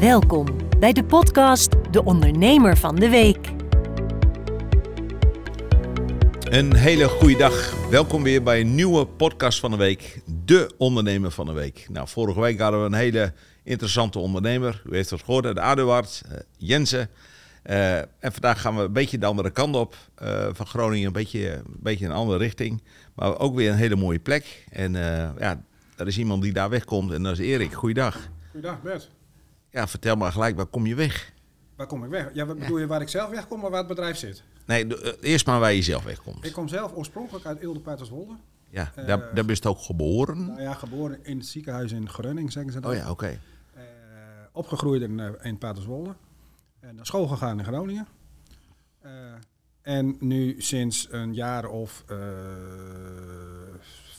Welkom bij de podcast De Ondernemer van de Week. Een hele goede dag. Welkom weer bij een nieuwe podcast van de week. De ondernemer van de week. Nou, vorige week hadden we een hele interessante ondernemer. U heeft het gehoord, de Aduard, uh, Jensen. Uh, en vandaag gaan we een beetje de andere kant op uh, van Groningen. Een beetje, een beetje een andere richting. Maar ook weer een hele mooie plek. En uh, ja, er is iemand die daar wegkomt en dat is Erik. Goeiedag. Goeiedag Bert. Ja, vertel maar gelijk, waar kom je weg? Waar kom ik weg? Ja, wat bedoel je waar ik zelf wegkom of waar het bedrijf zit? Nee, uh, eerst maar waar je zelf wegkomt. Ik kom zelf oorspronkelijk uit Eelde Paterswolde. Ja, uh, daar, daar ben je ook geboren? Nou ja, geboren in het ziekenhuis in Grunning, zeggen ze dan. Oh ja, oké. Okay. Uh, opgegroeid in, in Paterswolde. En naar school gegaan in Groningen. en nu sinds een jaar of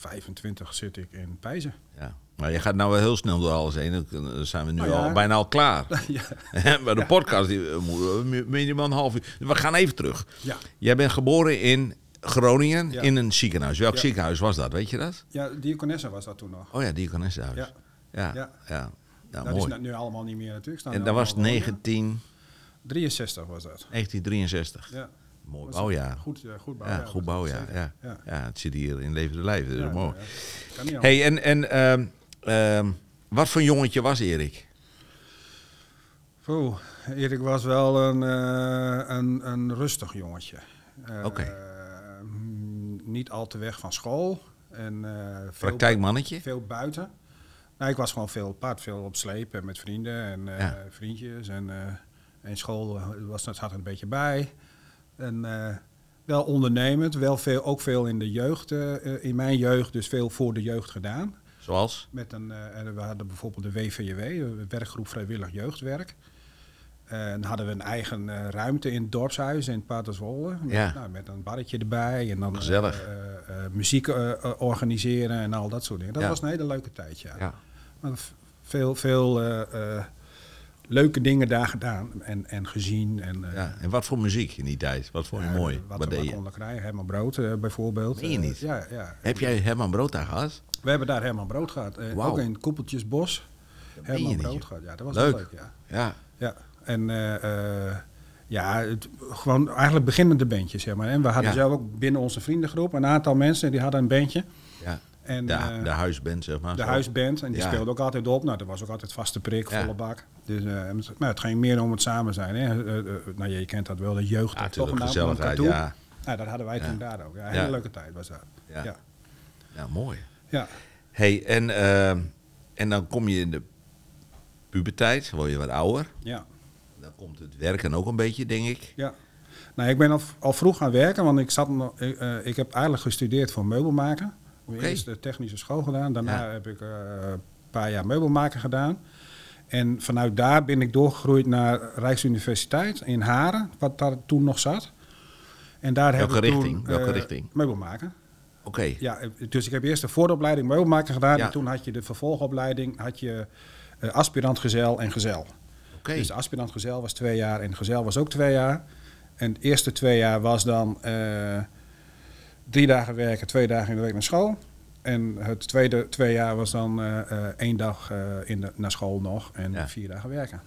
25 zit ik in Pijzen. Ja. Maar je gaat nou wel heel snel door alles heen. Dan zijn we nu nou ja. al bijna al klaar. ja. maar de podcast die moet minimaal een half uur. We gaan even terug. Ja. Jij bent geboren in Groningen in een ziekenhuis. Welk ziekenhuis was dat? Weet je dat? Ja, Diakonessa was dat toen nog. Oh ja, Diakonessa huis. Ja. Ja. ja. Nou, dat mooi. is nu allemaal niet meer natuurlijk. en dat was 19... 63 was dat. 1963. Ja. Mooi bouwjaar. Goed, uh, goed bouwjaar. Ja, goed bouwjaar. Ja. Ja. ja, het zit hier in levende lijf. Dat is ja, mooi. Hey, en, en uh, uh, wat voor jongetje was Erik? Oeh, Erik was wel een, uh, een, een rustig jongetje. Okay. Niet al te weg van school. En, veel Praktijkmannetje? Veel buiten. Nou, ik was gewoon veel pad, veel op slepen met vrienden en vriendjes. En, en school was, zat er een beetje bij. En uh, wel ondernemend, wel veel, ook veel in de jeugd, uh, in mijn jeugd, dus veel voor de jeugd gedaan. Zoals? Met een, we hadden bijvoorbeeld de WVJW, de werkgroep Vrijwillig Jeugdwerk. En hadden we een eigen ruimte in het dorpshuis in Paterswolle. Met, ja. nou, met een barretje erbij en dan Gezellig. muziek organiseren en al dat soort dingen. Dat ja. was een hele leuke tijd, ja. ja. Maar veel, veel leuke dingen daar gedaan en, en gezien. En, uh, ja, en wat voor muziek in die tijd? Wat vond je ja, mooi? Wat, wat deed je? Krijgen, Herman Brood uh, bijvoorbeeld. Meen je niet? Ja, ja. Heb jij Herman Brood daar gehad? We hebben daar Herman Brood gehad. Wow. Ook in Koepeltjesbos. Herman Brood niet, gehad. Ja, dat was leuk. leuk. Ja. ja. ja. En ja, het, gewoon eigenlijk beginnende bandjes, zeg maar. En we hadden ja. zelf ook binnen onze vriendengroep een aantal mensen die hadden een bandje. En, de, uh, de huisband, zeg maar. De zo. huisband. En die Ja. speelde ook altijd op. Nou, dat was ook altijd vaste prik, volle bak. Dus het, nou, het ging meer om het samen zijn. Hè. Uh, nou, je kent dat wel, de jeugd. Toch een gezelligheid, ja. Nou, dat hadden wij toen daar ook. Ja, een hele leuke tijd was dat. Ja. Ja. Mooi. Ja. hey, en, eh, en dan kom je in de puberteit, word je wat ouder. ja. Dan komt het werken ook een beetje, denk ik. Ja. Nou, ik ben al, al vroeg gaan werken, want ik, zat, nog- ik, eh, ik heb eigenlijk gestudeerd voor meubelmaken. Eerst de technische school gedaan, daarna Ja. heb ik eh, een paar jaar meubelmaken gedaan. En vanuit daar ben ik doorgegroeid naar Rijksuniversiteit in Haren, wat daar toen nog zat. En daar Welke heb ik toen, richting? Welke eh, richting? Meubelmaken. Oké. Ja, eh, dus ik heb eerst de vooropleiding meubelmaken gedaan. Ja. En toen had je de vervolgopleiding, had je eh, aspirant gezel en gezel. Oké. Dus de aspirant gezel was twee jaar en gezel was ook twee jaar. En het eerste twee jaar was dan drie dagen werken, twee dagen in de week naar school. En het tweede twee jaar was dan eh, eh, één dag eh, in de, naar school nog en Ja. vier dagen werken.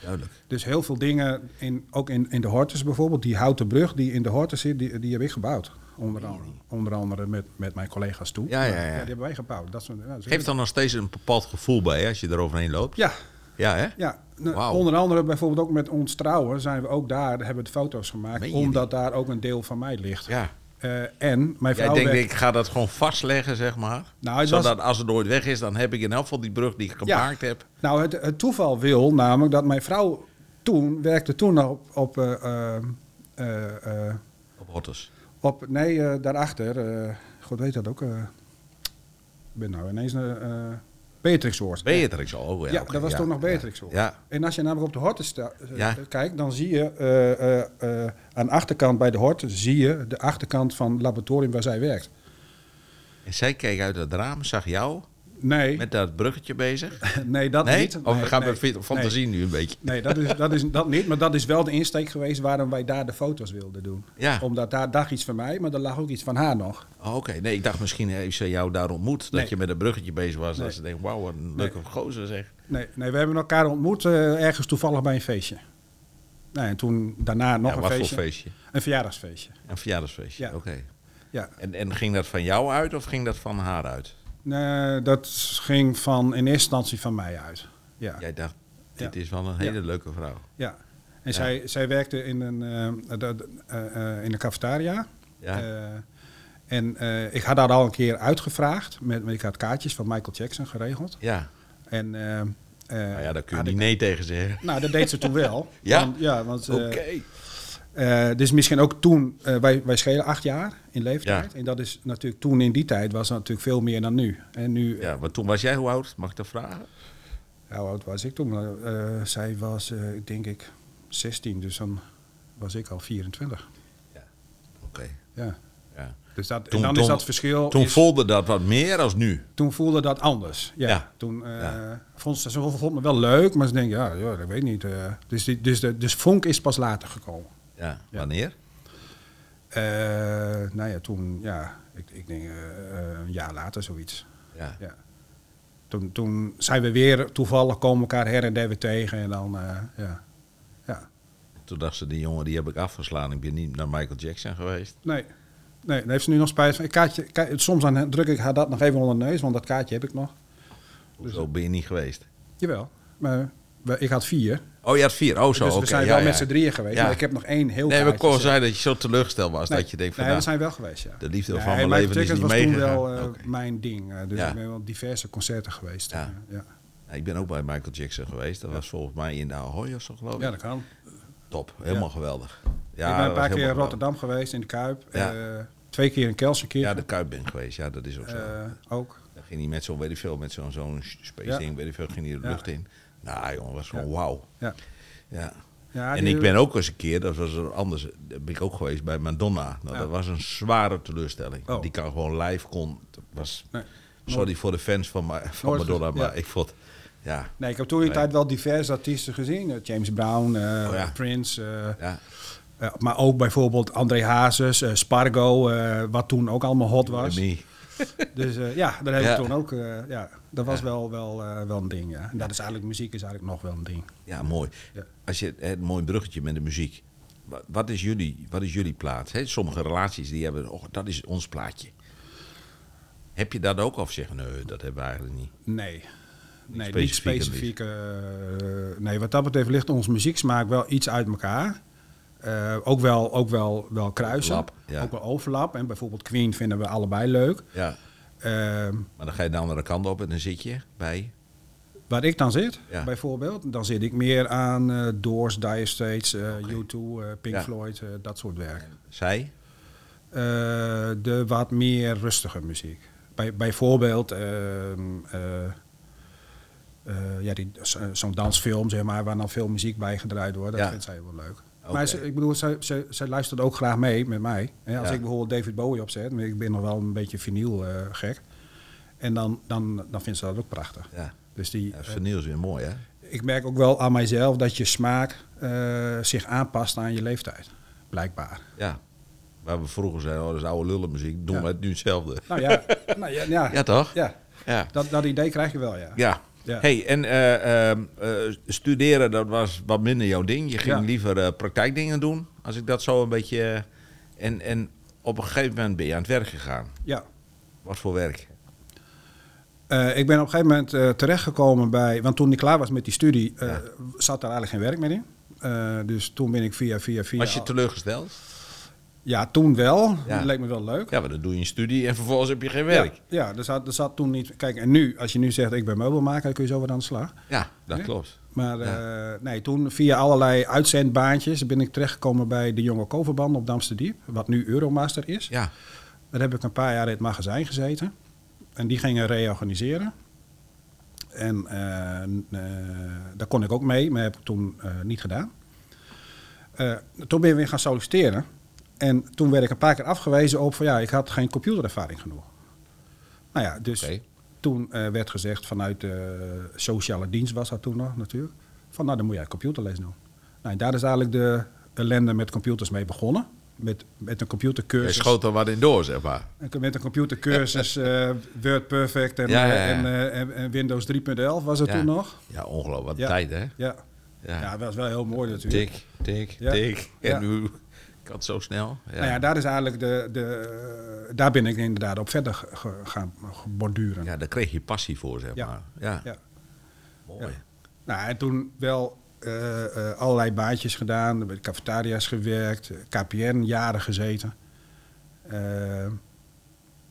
Duidelijk. Dus heel veel dingen, in, ook in, in de Hortus bijvoorbeeld, die houten brug die in de Hortus zit, die, die heb ik gebouwd. Onder andere, onder andere met, met mijn collega's toe. Ja, ja, ja. die hebben wij gebouwd. Dat Geeft dan nog steeds een bepaald gevoel bij als je er overheen loopt? Ja, Ja, hè? Ja, nou, Wauw. onder andere bijvoorbeeld ook met ons trouwen zijn we ook daar, hebben we de foto's gemaakt, omdat daar ook een deel van mij ligt. Ja. Eh, en mijn Jij vrouw denkt, werd- ik ga dat gewoon vastleggen, zeg maar. Nou, het was- Zodat als het nooit weg is, dan heb ik in elk geval die brug die ik gemaakt heb. nou het, het toeval wil namelijk dat mijn vrouw toen werkte toen op, op, eh, Op op nee, daarachter, god weet dat ook, ik ben nou ineens een Beatrixoord. Beatrix al. Oh, ja, Ja, dat was toen nog. Beatrixoord. Ja, En als je namelijk op de horten sta- eh, kijkt, dan zie je eh, eh, aan de achterkant bij de horten zie je de achterkant van het laboratorium waar zij werkt. en zij keek uit het raam, zag jou Nee, met dat bruggetje bezig. nee dat Nee? niet. Of nee, we gaan met fantasie nu een beetje. Nee, dat, is, dat is dat niet. Maar dat is wel de insteek geweest waarom wij daar de foto's wilden doen. Ja. Omdat daar lag iets van mij, maar er lag ook iets van haar nog. Oh, Oké, nee, ik dacht misschien heeft ze jou daar ontmoet. Dat je met een bruggetje bezig was. Dat ze denkt, wauw, wat een leuke gozer zeg. Nee, nee, we hebben elkaar ontmoet eh, ergens toevallig bij een feestje. Nee, en toen daarna nog Ja, een wat feestje. voor feestje? Een verjaardagsfeestje. Een verjaardagsfeestje, Ja. oké. Ja. En, en ging dat van jou uit of ging dat van haar uit? Nee, dat ging van in eerste instantie van mij uit. Ja. Jij dacht, dit Ja. is wel een Ja. hele leuke vrouw. ja. En Zij, zij werkte in een, eh, de- eh, eh, in een cafetaria. Ja? Eh, en eh, ik had haar al een keer uitgevraagd. Met, met- ik had kaartjes van Michael Jackson geregeld. ja. En, eh, eh, Nou ja, daar kun je niet nee tegen zeggen. Nou, dat deed ze toen wel. Ja? Want, ja, want... eh, Oké. Eh, dus misschien ook toen, eh, wij, wij schelen acht jaar in leeftijd. Ja. En dat is natuurlijk toen in die tijd was dat natuurlijk veel meer dan nu. En nu, Ja, want toen was jij hoe oud? Mag ik dat vragen? ja, hoe oud was ik toen? Eh, zij was, denk ik, 16, dus dan was ik al 24. Oké. Ja. Ja. Dus dat, Toen- en dan toen- is dat verschil. Toen is- voelde dat wat meer als nu. toen voelde dat anders. Ja. Ja. Toen Ja. vond ze, ze vond me wel leuk, maar ze denkt, ja, ja, dat weet ik niet. dus, die, dus, de, dus Vonk is pas later gekomen. Ja. Wanneer? Eh, nou ja, toen, ja, ik, ik denk eh, eh, een jaar later zoiets. Ja. Ja. Toen, toen zijn we weer toevallig komen elkaar her en der weer tegen en dan, eh, ja. ja. Toen dacht ze, die jongen die heb ik afgeslaan. Ik ben niet naar Michael Jackson geweest. Nee. Nee, daar heeft ze nu nog spijt van. Ik kaartje, ka- soms dan druk ik haar dat nog even onder de neus, want dat kaartje heb ik nog. Hoezo ben je niet geweest? Jawel. Maar ik had vier. Oh, je had vier. Oh, zo. dus we oké. zijn Ja, wel ja. met z'n drieën geweest. Ja. Maar ik heb nog één heel Nee, we konden zijn dat je zo teleurgesteld was. Nee, dat je denkt van, nee, nou, we zijn wel geweest, ja. de liefde van mijn leven is niet was toen wel eh, mijn ding. eh, dus Ja. ik ben wel diverse concerten geweest. Ja. eh, ja. Ja, ik ben ook bij Michael Jackson geweest. Dat was volgens mij in de Ahoy of zo, geloof ik. ja, dat kan. Top. Helemaal Ja. geweldig. Ja, ik ben een paar keer in Rotterdam geweest, in de Kuip. Ja. Twee keer in Kelsenkirchen. Ja, de Kuip ben geweest. Ja, dat is ook zo. Ook. Dan ging hij met zo'n, weet ik veel, met zo'n zo'n space Ja. ding, weet ik veel, ging hij de Ja. lucht in. Nou, jongen, was gewoon wauw. Ja. Ja. Ja, en ik ben ook eens een keer, dat was er anders, daar ben ik ook geweest bij Madonna. Nou, Ja. Dat was een zware teleurstelling. Oh. Die kan gewoon live kon. Was, Nee. sorry voor de fans van, Ma- van Nooit Madonna, maar ja. ik vond, ja, Nee, ik heb toen in tijd wel diverse artiesten gezien. Eh, James Brown, eh, Oh. Prince. eh, ja. maar ook bijvoorbeeld André Hazes, Spargo, wat toen ook allemaal hot was. Dus ja, dat heb ik toen ook. ja, dat was wel, wel, eh, wel een ding. Ja. En dat is eigenlijk, muziek is eigenlijk nog wel een ding. Ja, mooi. Ja. Als je, een mooi bruggetje met de muziek. Wat, wat, is, jullie, wat is jullie plaat? Hè, sommige relaties die hebben, oh, dat is ons plaatje. Heb je dat ook of zeggen, nee, dat hebben we eigenlijk niet. Nee. Nee, specifiek niet specifiek. eh, nee, wat dat betreft ligt onze muzieksmaak wel iets uit elkaar. Eh, ook wel, ook wel, wel kruisen. Ja. Ook wel overlap. En bijvoorbeeld Queen vinden we allebei leuk. Ja, maar dan ga je de andere kant op en dan zit je bij. waar ik dan zit, Ja. bijvoorbeeld, dan zit ik meer aan eh, Doors, Dire Straits, eh, Oké. U2, eh, Pink Ja. Floyd, eh, dat soort werk. Zij? Eh, de wat meer rustige muziek. Bij, bijvoorbeeld ehm, eh, eh, ja, zo'n dansfilm, zeg maar, waar dan veel muziek bij gedraaid wordt. Dat Ja. vindt zij wel leuk. Maar ze, ik bedoel, zij luistert ook graag mee met mij. Als Ja. ik bijvoorbeeld David Bowie opzet, maar ik ben nog wel een beetje vinyl eh, gek. En dan, dan, dan vindt ze dat ook prachtig. Ja, Dus die, ja eh, vinyl is weer mooi, hè? ik merk ook wel aan mijzelf dat je smaak eh, zich aanpast aan je leeftijd. Blijkbaar. Ja. Waar we vroeger zeiden, oh, dat is oude lullenmuziek, doen Ja. we het nu hetzelfde. Nou ja, nou, ja, ja, Ja, toch? ja. Ja. Dat, dat idee krijg je wel, ja. Ja. Ja. Hey, en eh, ehm, eh, studeren, dat was wat minder jouw ding. Je ging Ja. liever eh, praktijkdingen doen, als ik dat zo een beetje... en, en op een gegeven moment ben je aan het werk gegaan. ja. Wat voor werk? Ik ben op een gegeven moment terechtgekomen bij... Want toen ik klaar was met die studie, Ja. zat daar eigenlijk geen werk meer in. Dus toen ben ik via, via, via... Was je teleurgesteld? Ja, toen wel. Ja. Dat leek me wel leuk. Ja, maar dan doe je een studie en vervolgens heb je geen werk. Ja, ja er, zat, er zat toen niet... Kijk, en nu, als je nu zegt ik ben meubelmaker, dan kun je zo weer aan de slag. Ja, dat Nee? klopt. Maar eh, nee, toen via allerlei uitzendbaantjes ben ik terechtgekomen bij de Jonge Koverband op Damsterdiep. Wat nu Euromaster is. Ja, Daar heb ik een paar jaar in het magazijn gezeten. En die gingen reorganiseren. En eh, daar kon ik ook mee, maar heb ik toen niet gedaan. Toen ben ik weer gaan solliciteren. En toen werd ik een paar keer afgewezen op van ja, ik had geen computerervaring genoeg. Nou ja, dus toen eh, werd gezegd vanuit de sociale dienst was dat toen nog natuurlijk. Van nou, dan moet jij computerles doen. Nou, en daar is eigenlijk de ellende met computers mee begonnen. met, met een Je computercursus. schoot er wat in door, zeg maar. Met een computercursus uh, Word Perfect en, Ja, ja, ja. eh, En, en, en Windows 3.11 was het toen nog. Ja, ongelooflijk. Wat Ja. tijd, hè? Ja. Ja. dat was wel heel mooi natuurlijk. Tik, tik, tik. En nu kan het zo snel. Ja. Nou ja, daar is eigenlijk de, de, daar ben ik inderdaad op verder ge- ge- gaan borduren. Ja, daar kreeg je passie voor, zeg Ja. maar. Ja, Ja. mooi. Nou, en toen wel eh, eh, allerlei baantjes gedaan, bij de cafetaria's gewerkt, eh, KPN jaren gezeten.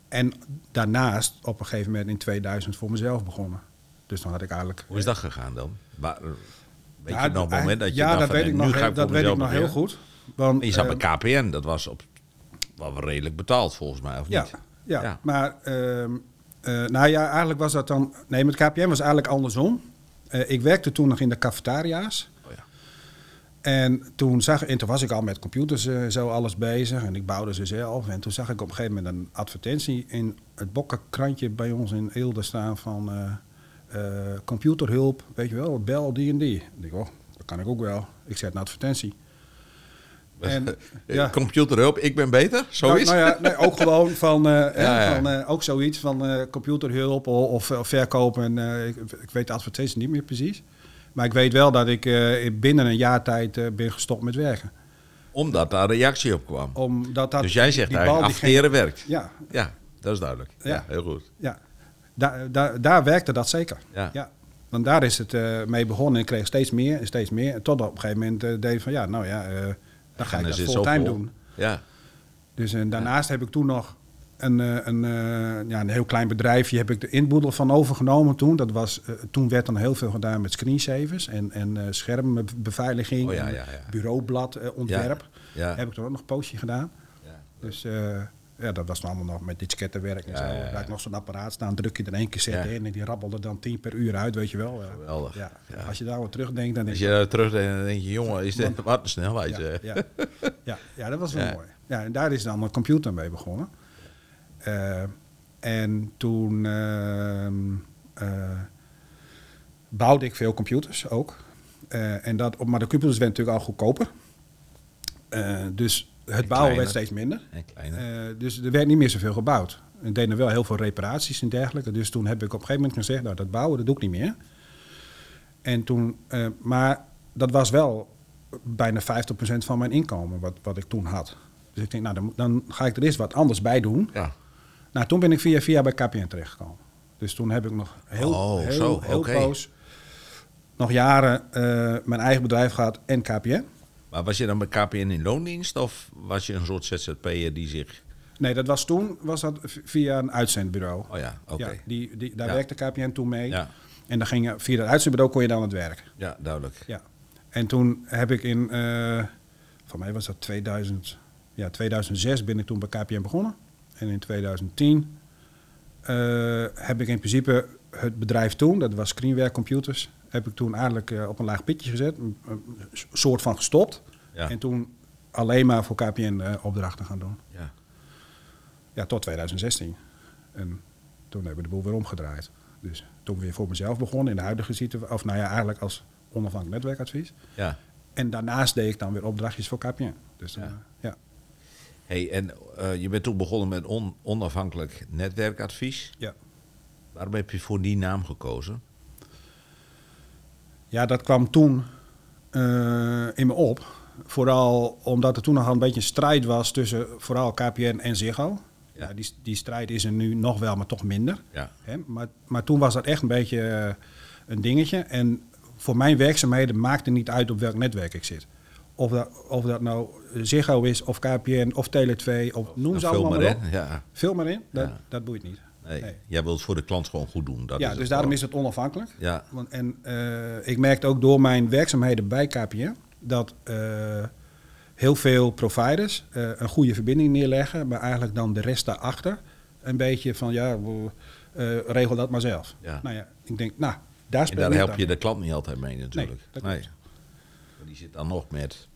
En daarnaast op een gegeven moment in 2000 voor mezelf begonnen. Dus dan had ik eigenlijk... Hoe is dat gegaan dan? Waar, weet je nog een moment dat je ja, dat weet ik nog, heel- dat weet ik nog heel goed. Want, je zat eh, bij KPN, dat was op wel redelijk betaald volgens mij, of Ja, niet? ja, Ja. maar ehm, eh, nou ja, eigenlijk was dat dan. Nee, met KPN was eigenlijk andersom. Eh, ik werkte toen nog in de cafetaria's. Oh. En toen, zag, en toen was ik al met computers eh, zo alles bezig en ik bouwde ze zelf. En toen zag ik op een gegeven moment een advertentie in het bokkenkrantje bij ons in Eelde staan van eh, eh, computerhulp, weet je wel, bel die en die. Ik denk, oh, dat kan ik ook wel. Ik zet een advertentie. En, ja. Computerhulp, ik ben beter, zoiets? Nou, nou ja, nee, ook gewoon van, eh, Ja, van eh, ook zoiets van eh, computerhulp of, of, verkopen. ik, ik weet de advertentie niet meer precies. Maar ik weet wel dat ik binnen een jaar tijd ben gestopt met werken. Omdat daar reactie op kwam. Omdat dat, dus jij zegt die eigenlijk, afteren werkt. Ja, Ja, dat is duidelijk. Ja, heel goed. ja. Daar, daar, daar werkte dat zeker. Ja. Ja. Want daar is het mee begonnen en ik kreeg steeds meer en steeds meer. En tot op een gegeven moment eh, deed ik van ja, nou ja, dan ga ik dat er fulltime doen. Ja, Dus en daarnaast heb ik toen nog een, eh, een, eh, ja, een heel klein bedrijfje, heb ik de inboedel van overgenomen toen. Dat was, eh, toen werd dan heel veel gedaan met screensavers en, en eh, schermbeveiliging, Oh ja, en ja, ja. bureaublad eh, ontwerp. Heb ik toen ook nog een poosje gedaan. Ja. Dus eh, ja, dat was dan allemaal nog met diskettenwerk en Ja, zo. Daar had ik nog zo'n apparaat staan, druk je er één keer zetten Ja. in en die rabbelde dan tien per uur uit, weet je wel. Ja. Geweldig. Ja. Als je daar wat terugdenkt, dan Als denk je daar terugdenkt, dan denk je, jongen, is dit wat een snelheid. ja, ja, ja, ja, dat was wel mooi. Ja, en daar is dan een computer mee begonnen. Eh, en toen ehm, eh, bouwde ik veel computers ook. Eh, en dat, maar de computers werden natuurlijk al goedkoper. Dus het bouwen kleiner. werd steeds minder. Eh, dus er werd niet meer zoveel gebouwd. En deden wel heel veel reparaties en dergelijke. Dus toen heb ik op een gegeven moment gezegd, nou dat bouwen, dat doe ik niet meer. En toen, eh, maar dat was wel bijna 50% van mijn inkomen, wat, wat ik toen had. Dus ik denk, nou dan, dan ga ik er eens wat anders bij doen. ja. Nou, toen ben ik via via bij KPN terechtgekomen. Dus toen heb ik nog heel, Oh, heel, zo, heel poos, nog jaren eh, mijn eigen bedrijf gehad en KPN. Maar was je dan bij KPN in loondienst of was je een soort ZZP'er die zich... Nee, dat was toen was dat via een uitzendbureau. Oh ja, oké. Ja, die, die, daar Ja. werkte KPN toen mee. Ja, En dan ging je, via het uitzendbureau kon je dan aan het werk. ja, duidelijk. Ja. En toen heb ik in, eh van mij was dat 2000, ja, 2006 ben ik toen bij KPN begonnen. En in 2010 eh, heb ik in principe het bedrijf toen, dat was Screenware Computers, heb ik toen eigenlijk eh, op een laag pitje gezet, een, soort van gestopt. Ja. En toen alleen maar voor KPN eh, opdrachten gaan doen. Ja. Ja, tot 2016. En toen hebben we de boel weer omgedraaid. Dus toen weer voor mezelf begonnen in de huidige situatie. Of nou ja, eigenlijk als onafhankelijk netwerkadvies. ja. En daarnaast deed ik dan weer opdrachtjes voor KPN. Dus dan, Ja. Hey, en eh, je bent toen begonnen met on- onafhankelijk netwerkadvies. Ja. Waarom heb je voor die naam gekozen? Ja, dat kwam toen eh, in me op. Vooral omdat er toen nog een beetje een strijd was tussen vooral KPN en Ziggo. Ja. Ja. die, die strijd is er nu nog wel, maar toch minder. Ja. Hè? Maar, maar toen was dat echt een beetje eh, een dingetje. En voor mijn werkzaamheden maakte niet uit op welk netwerk ik zit. Of dat, of dat nou Ziggo is, of KPN, of Tele2, of noem ze Vul allemaal maar maar in. op. Ja. Veel maar in, dat, Ja. dat boeit niet. Nee, Nee. Jij wilt het voor de klant gewoon goed doen. Dat ja, is dus daarom is het onafhankelijk. Ja, Want, en eh, ik merkte ook door mijn werkzaamheden bij KPN dat eh, heel veel providers eh, een goede verbinding neerleggen, maar eigenlijk dan de rest daarachter een beetje van ja, we, regel dat maar zelf. Ja. Nou ja, ik denk, nou, daar en daar help je de klant niet altijd mee natuurlijk. Nee, Nee. Die zit dan nog met...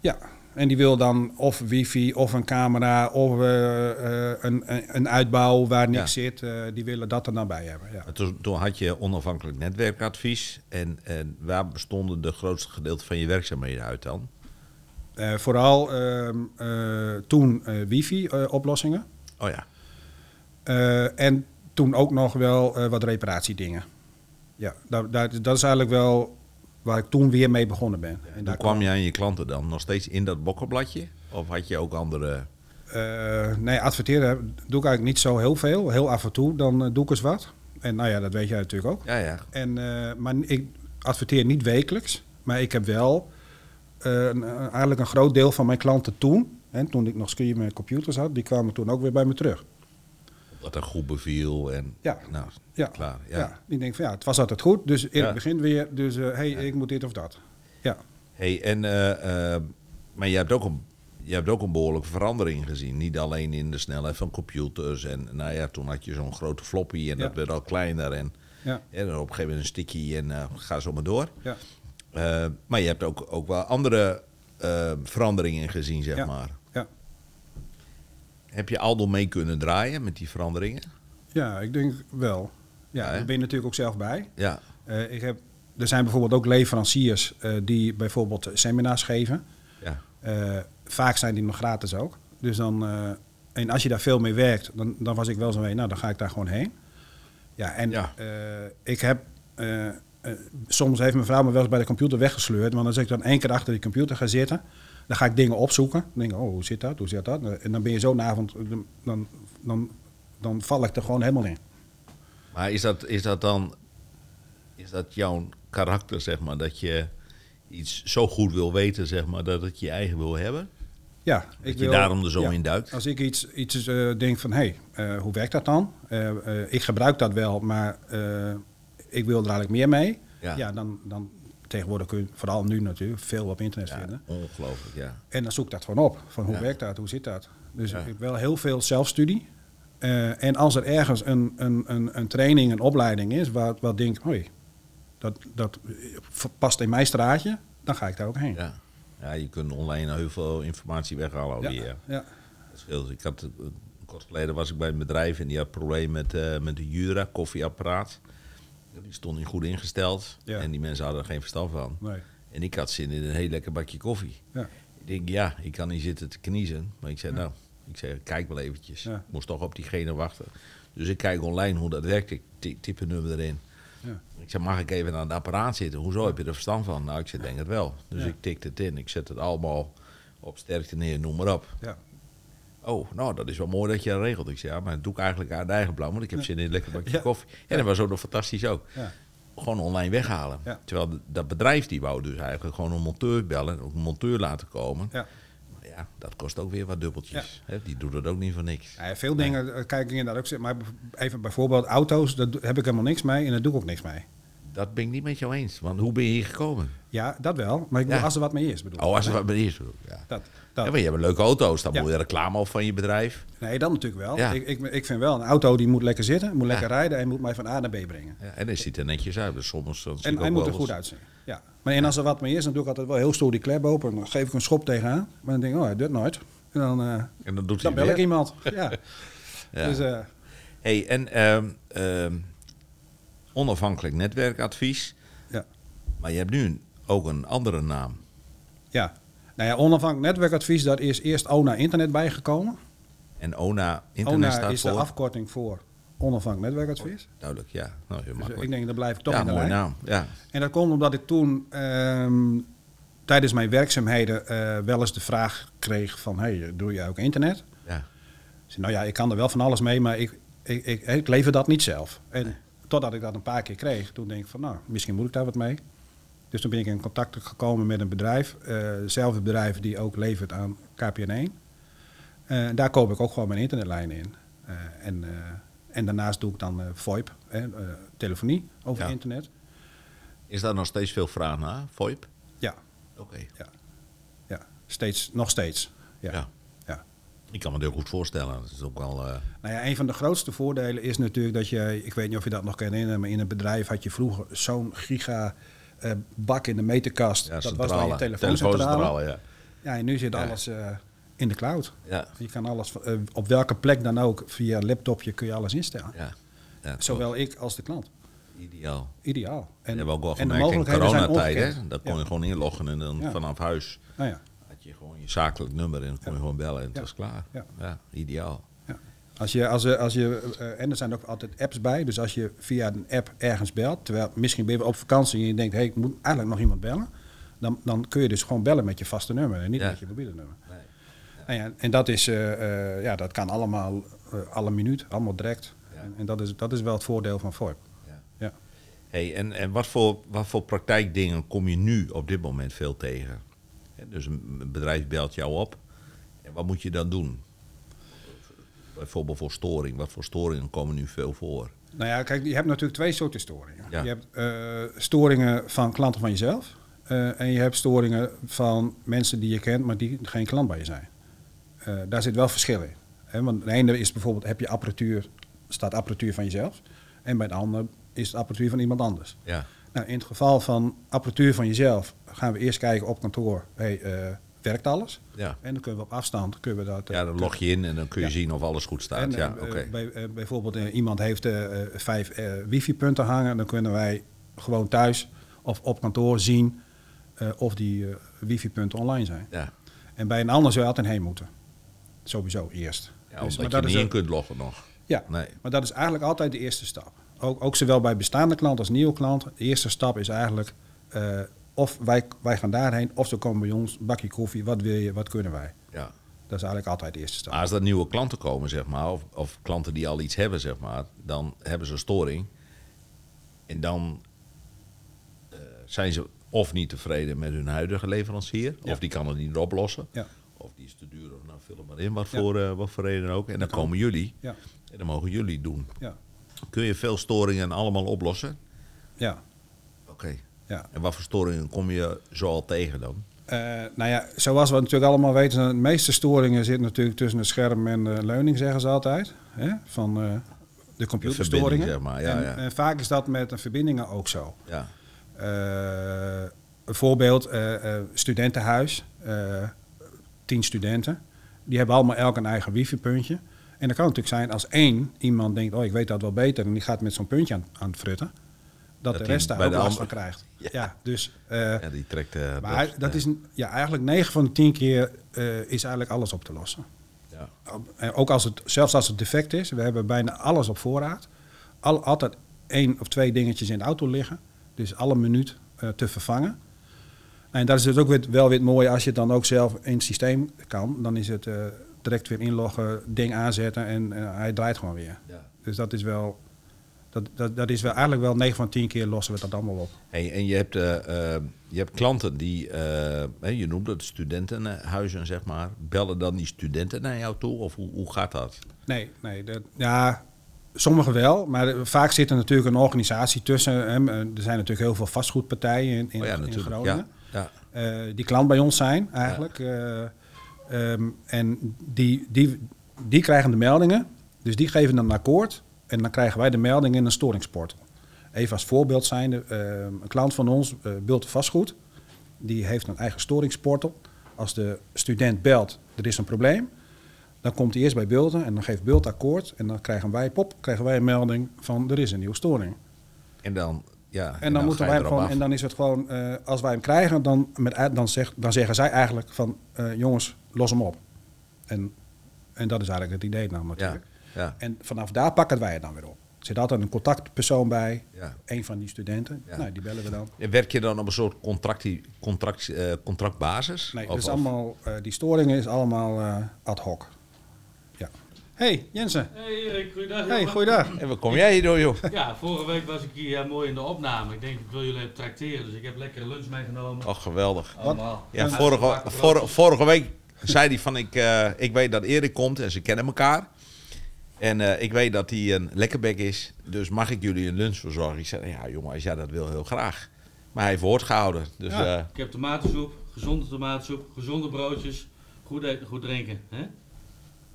Ja, en die wil dan of wifi of een camera of eh, eh, een, een, uitbouw waar niks Ja. zit. eh, die willen dat er dan bij hebben. Ja. Toen, toen had je onafhankelijk netwerkadvies. En, en waar bestonden de grootste gedeelte van je werkzaamheden uit dan? Vooral ehm, eh, toen wifi-oplossingen. Oh ja. en toen ook nog wel wat reparatiedingen. Ja, dat, dat, dat is eigenlijk wel waar ik toen weer mee begonnen ben. En daar kwam jij en je klanten dan nog steeds in dat bokkenbladje? Of had je ook andere... Eh, nee, adverteren doe ik eigenlijk niet zo heel veel. Heel af en toe, dan eh, doe ik eens wat. En nou ja, dat weet jij natuurlijk ook. Ja, ja. En, eh, maar ik adverteer niet wekelijks. Maar ik heb wel eigenlijk een groot deel van mijn klanten toen... Hè, toen ik nog skiën met computers had, die kwamen toen ook weer bij me terug. Dat er goed beviel en... Ja. Nou, Ja, klaar. ja. Ja. die denken van ja, het was altijd goed. Dus in het begin weer, dus hé, hey, ik moet dit of dat. Ja, Hey, en, eh, eh, maar je hebt, ook een, je hebt ook een behoorlijke verandering gezien. Niet alleen in de snelheid van computers. En nou ja, toen had je zo'n grote floppy en Ja. dat werd al kleiner. En, ja, en op een gegeven moment een sticky en eh, ga zo maar door. ja. Eh, maar je hebt ook, ook wel andere eh, veranderingen gezien, zeg maar. Heb je Aldo mee kunnen draaien met die veranderingen? ja, ik denk wel. Ja, Ja, daar ben je natuurlijk ook zelf bij. Ja. Eh, ik heb, er zijn bijvoorbeeld ook leveranciers eh, die bijvoorbeeld seminars geven. ja. Eh, vaak zijn die nog gratis ook. Dus dan, en als je daar veel mee werkt, dan, dan was ik wel zo heen, nou dan ga ik daar gewoon heen. Ja, en Ja. ik heb, soms heeft mijn vrouw me wel eens bij de computer weggesleurd, want als ik dan één keer achter die computer ga zitten, dan ga ik dingen opzoeken. Dan denk ik, oh, hoe zit dat, hoe zit dat? En dan ben je zo'n avond, dan, dan, dan val ik er gewoon helemaal in. Maar is dat, is dat dan is dat jouw karakter, zeg maar, dat je iets zo goed wil weten, zeg maar, dat het je eigen wil hebben? Ja, Dat je daarom er zo ja. in duikt? Als ik iets, iets eh, denk van, hé, hey, eh, hoe werkt dat dan? Eh, eh, ik gebruik dat wel, maar eh, ik wil er eigenlijk meer mee. Ja. Ja, dan, dan tegenwoordig kun je, vooral nu natuurlijk, veel op internet Ja, vinden. ongelooflijk, ja. En dan zoek ik dat gewoon op. Van hoe Ja. werkt dat, hoe zit dat? Dus ik heb wel heel veel zelfstudie. Eh, en als er ergens een, een, een, een training, een opleiding is, waar, waar denk hoi, dat, dat past in mijn straatje, dan ga ik daar ook heen. ja. Ja, je kunt online heel veel informatie weghalen ja, alweer. Ja. ja. Dat scheelt. Ik had, eh, kort geleden was ik bij een bedrijf en die had een probleem met, eh, met de Jura koffieapparaat. Die stond niet goed ingesteld Ja. en die mensen hadden er geen verstand van. Nee. En ik had zin in een heel lekker bakje koffie. Ja. Ik denk, ja, ik kan niet zitten te kniezen. Maar ik zei, nou, ik zei, kijk wel eventjes. Ik moest toch op diegene wachten. Dus ik kijk online hoe dat werkt. Ik ty- typ een nummer erin. Ja. Ik zei, mag ik even aan het apparaat zitten? Hoezo, heb je er verstand van? Nou, ik zei, denk het wel. Dus ik tikte het in. Ik zet het allemaal op sterkte neer, noem maar op. Ja. Oh, nou, dat is wel mooi dat je dat regelt. Ik zei, ja, maar dat doe ik eigenlijk uit eigen belang. Want ik heb zin in een lekker bakje Ja. koffie. En dat was ook nog fantastisch ook. Ja. Gewoon online weghalen. Ja. Terwijl de- dat bedrijf die wou dus eigenlijk gewoon een monteur bellen. Ook een monteur laten komen. Ja. Maar ja, dat kost ook weer wat dubbeltjes. Hè, die doet het ook niet voor niks. Ja, veel dingen eh, kijk ik inderdaad ook. Maar even bijvoorbeeld auto's, daar heb ik helemaal niks mee en daar doe ik ook niks mee. Dat ben ik niet met jou eens. Want hoe ben je hier gekomen? Ja, dat wel. Maar ik bedoel, Ja. als er wat mee is, bedoel ik. Oh, als er Nee, wat met is. Ja. Dat, Ja, maar je hebt leuke auto's. Dan Ja. moet je reclame op van je bedrijf. Nee, dat natuurlijk wel. Ja. Ik, ik, ik vind wel, een auto die moet lekker zitten, moet lekker rijden en moet mij van A naar B brengen. Ja, en hij ziet er netjes uit. Dus soms dan En hij moet er goed uitzien. Ja. Maar en als er wat mee is, dan doe ik altijd wel heel stoer die klep open. Dan geef ik een schop tegenaan. Maar dan denk ik, oh, hij doet nooit. En dan, eh, En dan doet dan hij bel ik iemand. Ja. Dus, eh, Hey, en ehm, ehm, onafhankelijk netwerkadvies. ja. Maar je hebt nu een- ook een andere naam. ja. Nou ja, onafhankelijk netwerkadvies, dat is eerst ONA Internet bijgekomen. En ONA Internet ONA staat is voor... de afkorting voor onafhankelijk netwerkadvies. Duidelijk, ja. Nou, heel Dus makkelijk. ik denk, daar blijf ik toch ja, in de mooie lijn. naam. Ja. En dat komt omdat ik toen ehm, tijdens mijn werkzaamheden eh, wel eens de vraag kreeg van... Hey, doe jij ook internet? Ja. Zei, nou ja, ik kan er wel van alles mee, maar ik, ik, ik, ik lever dat niet zelf. En totdat ik dat een paar keer kreeg, toen denk ik van... nou, misschien moet ik daar wat mee. Dus toen ben ik in contact gekomen met een bedrijf. eh, hetzelfde bedrijf die ook levert aan KPN1. Eh, daar koop ik ook gewoon mijn internetlijn in. Eh, en, eh, en daarnaast doe ik dan eh VoIP, hè, eh, telefonie over Ja. internet. Is daar nog steeds veel vraag naar? VoIP? Ja, Oké. ja. Steeds, nog steeds. Ja. Ja. Ja. Ik kan me het heel goed voorstellen. Dat is ook wel... eh, Nou ja, een van de grootste voordelen is natuurlijk dat je, ik weet niet of je dat nog kan herinneren, maar in een bedrijf had je vroeger zo'n giga eh, bak in de meterkast. ja, dat was dan je telefooncentrale. ja. Ja, en nu zit alles eh, in de cloud. Ja. Je kan alles, eh, op welke plek dan ook, via laptopje kun je alles instellen. Ja. ja klopt. Zowel ik als de klant. Ideaal. Ideaal. En, we hebben ook wel gemerkt in coronatijd, hè? Daar kon Ja. je gewoon inloggen en dan Ja. vanaf huis Nou ja, had je gewoon je zakelijk nummer en kon je gewoon bellen en het was klaar. Ja. Ja, ideaal. Als je, als, je- als je, eh, en er zijn ook altijd apps bij. Dus als je via een app ergens belt, terwijl misschien ben je op vakantie en je denkt, hé, hey, ik moet eigenlijk nog iemand bellen. Dan, dan kun je dus gewoon bellen met je vaste nummer en niet Ja. met je mobiele nummer. Nee. En, ja, en dat, is, eh, eh, ja, dat kan allemaal eh, alle minuut, allemaal direct. En, en dat, is, dat is wel het voordeel van VoIP. Ja. Ja. Hey, en en wat, voor, wat voor praktijkdingen kom je nu op dit moment veel tegen? Dus een bedrijf belt jou op. En wat moet je dan doen? Bijvoorbeeld voor storing. Wat voor storingen komen nu veel voor? Nou ja, kijk, je hebt natuurlijk twee soorten storingen. Ja. Je hebt eh, storingen van klanten van jezelf. eh, en je hebt storingen van mensen die je kent, maar die geen klant bij je zijn. Eh, daar zit wel verschil in. Hè? Want de ene is bijvoorbeeld, heb je apparatuur, staat apparatuur van jezelf. En bij de ander is het apparatuur van iemand anders. Ja, Nou, in het geval van apparatuur van jezelf gaan we eerst kijken op kantoor, hey, eh, werkt alles? ja. En dan kunnen we op afstand, kunnen we dat... eh, ja dan log je in en dan kun je Ja. zien of alles goed staat. en, ja, eh, oké. bij, eh, bijvoorbeeld eh, iemand heeft eh, eh, vijf eh, wifi-punten hangen. Dan kunnen wij gewoon thuis of op kantoor zien eh, of die eh, wifi-punten online zijn. Ja. En bij een ander zou je altijd heen moeten. Sowieso eerst. Ja, Dus, omdat maar je dat niet is in kunt loggen nog. Ja, Nee. maar dat is eigenlijk altijd de eerste stap. Ook, ook zowel bij bestaande klanten als nieuwe klanten. De eerste stap is eigenlijk eh, of wij, wij gaan daarheen of ze komen bij ons, bakje koffie, wat wil je, wat kunnen wij. Ja. Dat is eigenlijk altijd de eerste stap. Maar als er nieuwe klanten komen, zeg maar, of, of klanten die al iets hebben, zeg maar, dan hebben ze een storing. En dan eh, zijn ze of niet tevreden met hun huidige leverancier, Ja. of die kan het niet oplossen. Ja. Of die is te duur, of nou vul het maar in, wat, Ja. voor, eh, wat voor reden ook. En dan komen jullie Ja, en dan mogen jullie doen. ja, Kun je veel storingen allemaal oplossen? ja. Ja. En wat voor storingen kom je zo al tegen dan? Eh, nou ja, zoals we natuurlijk allemaal weten, de meeste storingen zitten natuurlijk tussen het scherm en de leuning, zeggen ze altijd. Hè? Van eh, de computerstoringen. zeg maar, ja, en, ja. en vaak is dat met de verbindingen ook zo. Ja. Een voorbeeld, eh, eh, studentenhuis, tien studenten. Die hebben allemaal elk een eigen wifi-puntje. En dat kan natuurlijk zijn als één iemand denkt, oh ik weet dat wel beter, en die gaat met zo'n puntje aan, aan het frutten, dat, Dat de rest daar ook last van krijgt. Ja. Ja, dus... eh, ja, die trekt... eh, maar dat- dat ja. is ja, eigenlijk 9 van de 10 keer eh, is eigenlijk alles op te lossen. Ja. Ook als het, zelfs als het defect is, we hebben bijna alles op voorraad. Al, altijd één of twee dingetjes in de auto liggen. Dus alle minuut te vervangen. En dat is dus ook weer, wel weer het mooie als je het dan ook zelf in het systeem kan. Dan is het direct weer inloggen, ding aanzetten en hij draait gewoon weer. Ja. Dus dat is wel, dat, dat, dat is wel eigenlijk wel 9 van 10 keer lossen we dat allemaal op. Hey, en je hebt, eh, eh, je hebt klanten die, hè, je noemt het studentenhuizen, zeg maar. Bellen dan die studenten naar jou toe? Of hoe, hoe gaat dat? Nee, nee. Dat, ja, sommigen wel. Maar vaak zit er natuurlijk een organisatie tussen. Hè. Er zijn natuurlijk heel veel vastgoedpartijen in, in, oh ja, in. Groningen. Ja, ja. die klant bij ons zijn eigenlijk. Eh, ehm, en die, die, die krijgen de meldingen. Dus die geven dan een akkoord. En dan krijgen wij de melding in een storingsportal. Even als voorbeeld zijnde, eh, een klant van ons, Bult Vastgoed, die heeft een eigen storingsportal. Als de student belt, er is een probleem, dan komt hij eerst bij Bulten en dan geeft Bult akkoord. En dan krijgen wij, pop, krijgen wij een melding van er is een nieuwe storing. En dan, ja, En dan, moeten wij gewoon, af. en dan is het gewoon, eh, als wij hem krijgen, dan, met, dan, zegt, dan zeggen zij eigenlijk van, eh, jongens, los hem op. En, en dat is eigenlijk het idee ja, natuurlijk. ja, En vanaf daar pakken wij het dan weer op. Er zit altijd een contactpersoon bij, ja. een van die studenten. Ja. Nou, die bellen we dan. En werk je dan op een soort contract, contract, eh, contractbasis? Nee, Of- dus allemaal, eh, die storingen is allemaal eh, ad hoc. Ja. Hey, Jensen. Hey Erik, goeiedag. Hey, goeiedag. En waar kom jij hier door, joh? Ja, vorige week was ik hier ja, mooi in de opname. Ik denk, ik wil jullie even tracteren, dus ik heb lekkere lunch meegenomen. Oh, geweldig. Allemaal. Ja, vorige, uitgebakken vor- broodjes. vorige week zei hij van, ik, eh, ik weet dat Erik komt en ze kennen elkaar. En eh, ik weet dat hij een lekkerbek is, dus mag ik jullie een lunch verzorgen? Ik zei, ja jongen, als jij dat wil, heel graag. Maar hij heeft woord gehouden. Dus Ja. eh, Ik heb tomatensoep, gezonde tomatensoep, gezonde broodjes, goed eten, goed drinken. Hè?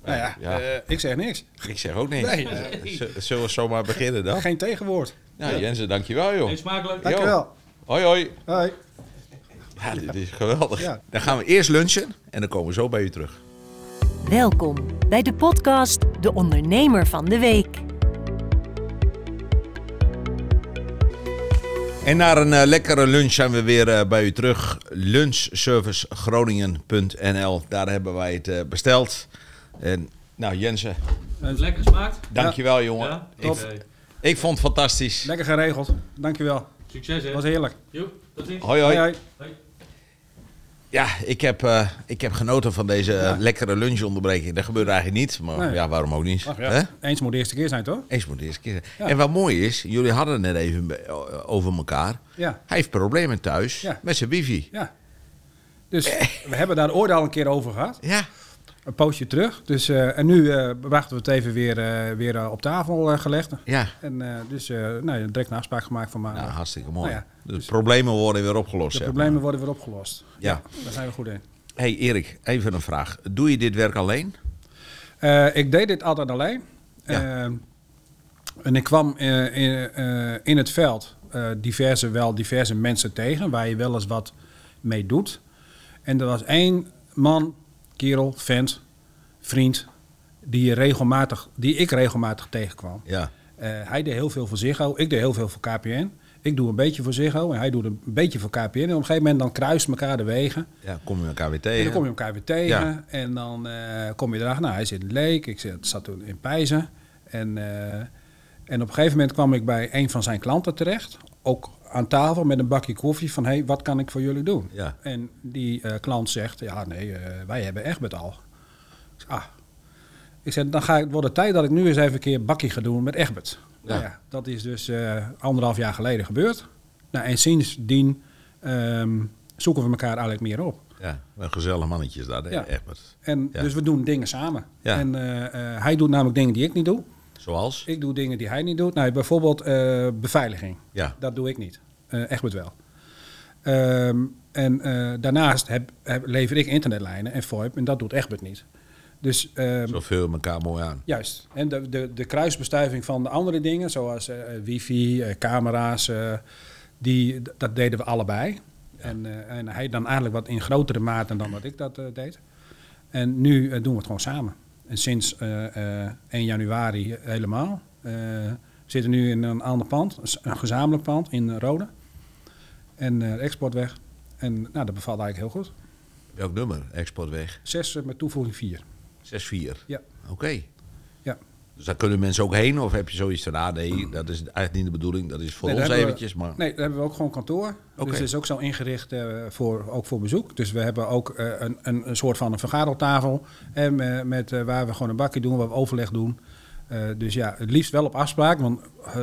Nou ja, Ja. eh, ik zeg niks. ik zeg ook niks. Nee. Zullen we zomaar beginnen dan? Geen tegenwoord. Nou Jensen, dankjewel joh. Eet smakelijk. Dankjewel. Hoi hoi. Hoi. Ja, dit is geweldig. Ja. Dan gaan we eerst lunchen en dan komen we zo bij u terug. Welkom bij de podcast De Ondernemer van de Week. En na een eh, lekkere lunch zijn we weer eh, bij u terug. Lunchservicegroningen.nl. Daar hebben wij het eh, besteld. En nou Jensen, Het is lekker smaakt. dankjewel jongen. Ja? Ik, Oké. ik vond het fantastisch. Lekker geregeld. Dankjewel. Succes hè. Was heerlijk. Joep, tot ziens. Hoi hoi. Hoi, hoi. Ja, ik heb, eh, ik heb genoten van deze eh, Ja. lekkere lunchonderbreking. Dat gebeurt eigenlijk niet, maar Nee. ja, waarom ook niet? Ach ja. Hè? Eens moet de eerste keer zijn, toch? Eens moet de eerste keer. Ja. En wat mooi is, jullie hadden het net even over elkaar. Ja. Hij heeft problemen thuis met zijn wifi. Ja. Dus we hebben daar ooit al een keer over gehad. Ja, Een poosje terug. Dus, eh, en nu eh, brachten we het even weer, eh, weer op tafel gelegd. ja. En dus nou, direct een afspraak gemaakt van maandag. Nou, hartstikke mooi. Nou ja, de dus- problemen worden weer opgelost. de problemen maar. worden weer opgelost. Ja. Daar zijn we goed in. Hey Erik, even een vraag. Doe je dit werk alleen? Ik deed dit altijd alleen. Ja. En ik kwam in, in het veld diverse, wel diverse mensen tegen waar je wel eens wat mee doet. En er was één man, kerel, vent, vriend, die, je regelmatig, die ik regelmatig tegenkwam. Ja. Eh, hij deed heel veel voor Ziggo, ik deed heel veel voor KPN. Ik doe een beetje voor Ziggo en hij doet een beetje voor KPN. En op een gegeven moment dan kruisen elkaar de wegen. Ja, kom je elkaar weer En tegen. dan kom je elkaar weer tegen. Ja. En dan eh, kom je erachter. Nou, hij zit in Leek. Ik zat, zat toen in Pijzen. En, eh, en op een gegeven moment kwam ik bij een van zijn klanten terecht. Ook aan tafel met een bakje koffie. Van, hé, hey, wat kan ik voor jullie doen? Ja. En die eh, klant zegt, ja, nee, eh, wij hebben Egbert al. Ik zeg, ah. Ik zeg, dan ga ik, wordt het tijd dat ik nu eens even een keer bakje ga doen met Egbert. Nou Ja. ja, dat is dus eh, anderhalf jaar geleden gebeurd. Nou, en sindsdien ehm, zoeken we elkaar eigenlijk meer op. Ja, een gezellig mannetje is dat, hè? Ja. Egbert. En Ja. dus we doen dingen samen. Ja. En hij doet namelijk dingen die ik niet doe. Zoals? Ik doe dingen die hij niet doet. Nou, bijvoorbeeld eh, beveiliging. Ja. Dat doe ik niet. Eh Egbert wel. Ehm, en eh, daarnaast heb, heb, lever ik internetlijnen en VoIP. En dat doet Egbert niet. Dus ehm, Zo we elkaar mooi aan. juist. En de, de, de kruisbestuiving van de andere dingen, zoals wifi, camera's, die, dat deden we allebei. En, en hij dan eigenlijk wat in grotere mate dan dat ik dat deed. En nu doen we het gewoon samen. En sinds eh, eh, 1 januari helemaal. Eh, we zitten nu in een ander pand, een gezamenlijk pand in Rode. En eh, exportweg. En nou, dat bevalt eigenlijk heel goed. Welk nummer? Exportweg. Zes eh, met toevoeging vier. 6-4. Ja. Oké. Dus daar kunnen mensen ook heen? Of heb je zoiets van, ah nee, dat is eigenlijk niet de bedoeling. Dat is voor Nee, ons daar we- eventjes. Maar... Nee, daar hebben we ook gewoon kantoor. Dus het is ook zo ingericht eh, voor, ook voor bezoek. Dus we hebben ook eh, een, een, een soort van een vergadertafel. En met, met, eh, waar we gewoon een bakje doen, waar we overleg doen. Dus ja, het liefst wel op afspraak. Want